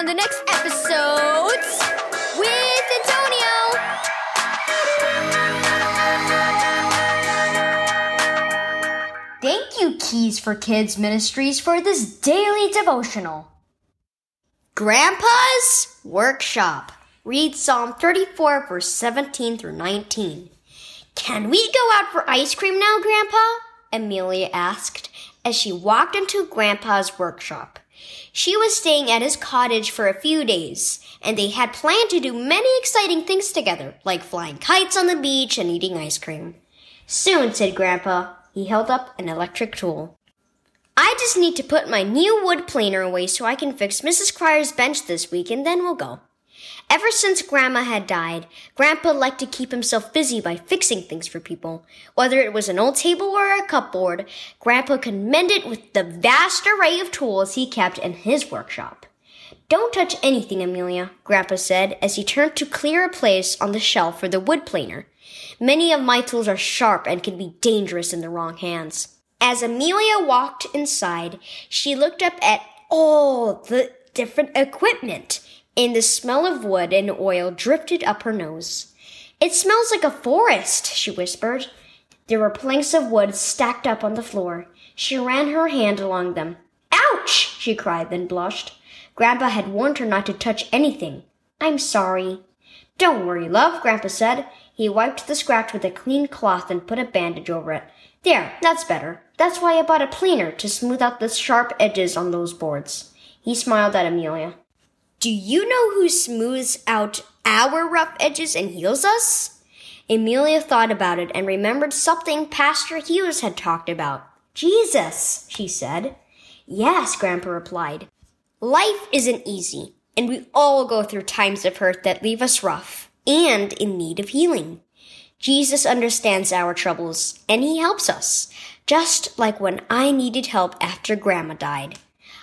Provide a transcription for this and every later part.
on the next episodes with Antonio. Thank you, Keys for Kids Ministries, for this daily devotional. Grandpa's Workshop. Read Psalm 34, verse 17 through 19. Can we go out for ice cream now, Grandpa? Amelia asked as she walked into Grandpa's workshop. She was staying at his cottage for a few days, and they had planned to do many exciting things together, like flying kites on the beach and eating ice cream. Soon, said Grandpa. He held up an electric tool. I just need to put my new wood planer away so I can fix Mrs. Cryer's bench this week, and then we'll go. Ever since Grandma had died, Grandpa liked to keep himself busy by fixing things for people. Whether it was an old table or a cupboard, Grandpa could mend it with the vast array of tools he kept in his workshop. Don't touch anything, Amelia, Grandpa said as he turned to clear a place on the shelf for the wood planer. Many of my tools are sharp and can be dangerous in the wrong hands. As Amelia walked inside, she looked up at all the different equipment, and the smell of wood and oil drifted up her nose. It smells like a forest, she whispered. There were planks of wood stacked up on the floor. She ran her hand along them. Ouch! she cried, then blushed. Grandpa had warned her not to touch anything. I'm sorry. Don't worry, love, Grandpa said. He wiped the scratch with a clean cloth and put a bandage over it. There, that's better. That's why I bought a planer to smooth out the sharp edges on those boards. He smiled at Amelia. Do you know who smooths out our rough edges and heals us? Amelia thought about it and remembered something Pastor Hughes had talked about. Jesus, she said. Yes, Grandpa replied. Life isn't easy, and we all go through times of hurt that leave us rough and in need of healing. Jesus understands our troubles, and He helps us, just like when I needed help after Grandma died.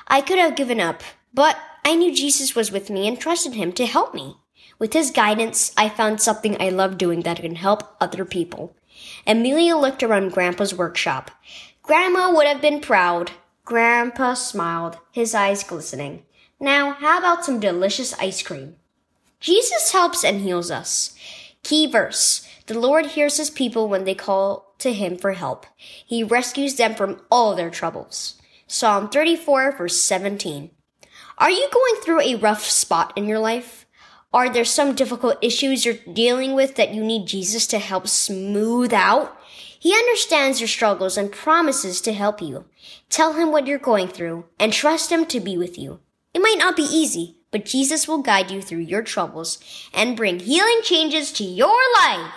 I could have given up, but I knew Jesus was with me and trusted Him to help me. With His guidance, I found something I love doing that can help other people. Amelia looked around Grandpa's workshop. Grandma would have been proud. Grandpa smiled, his eyes glistening. Now, how about some delicious ice cream? Jesus helps and heals us. Key verse. The Lord hears his people when they call to him for help. He rescues them from all their troubles. Psalm 34 verse 17. Are you going through a rough spot in your life? Are there some difficult issues you're dealing with that you need Jesus to help smooth out? He understands your struggles and promises to help you. Tell him what you're going through and trust him to be with you. It might not be easy, but Jesus will guide you through your troubles and bring healing changes to your life.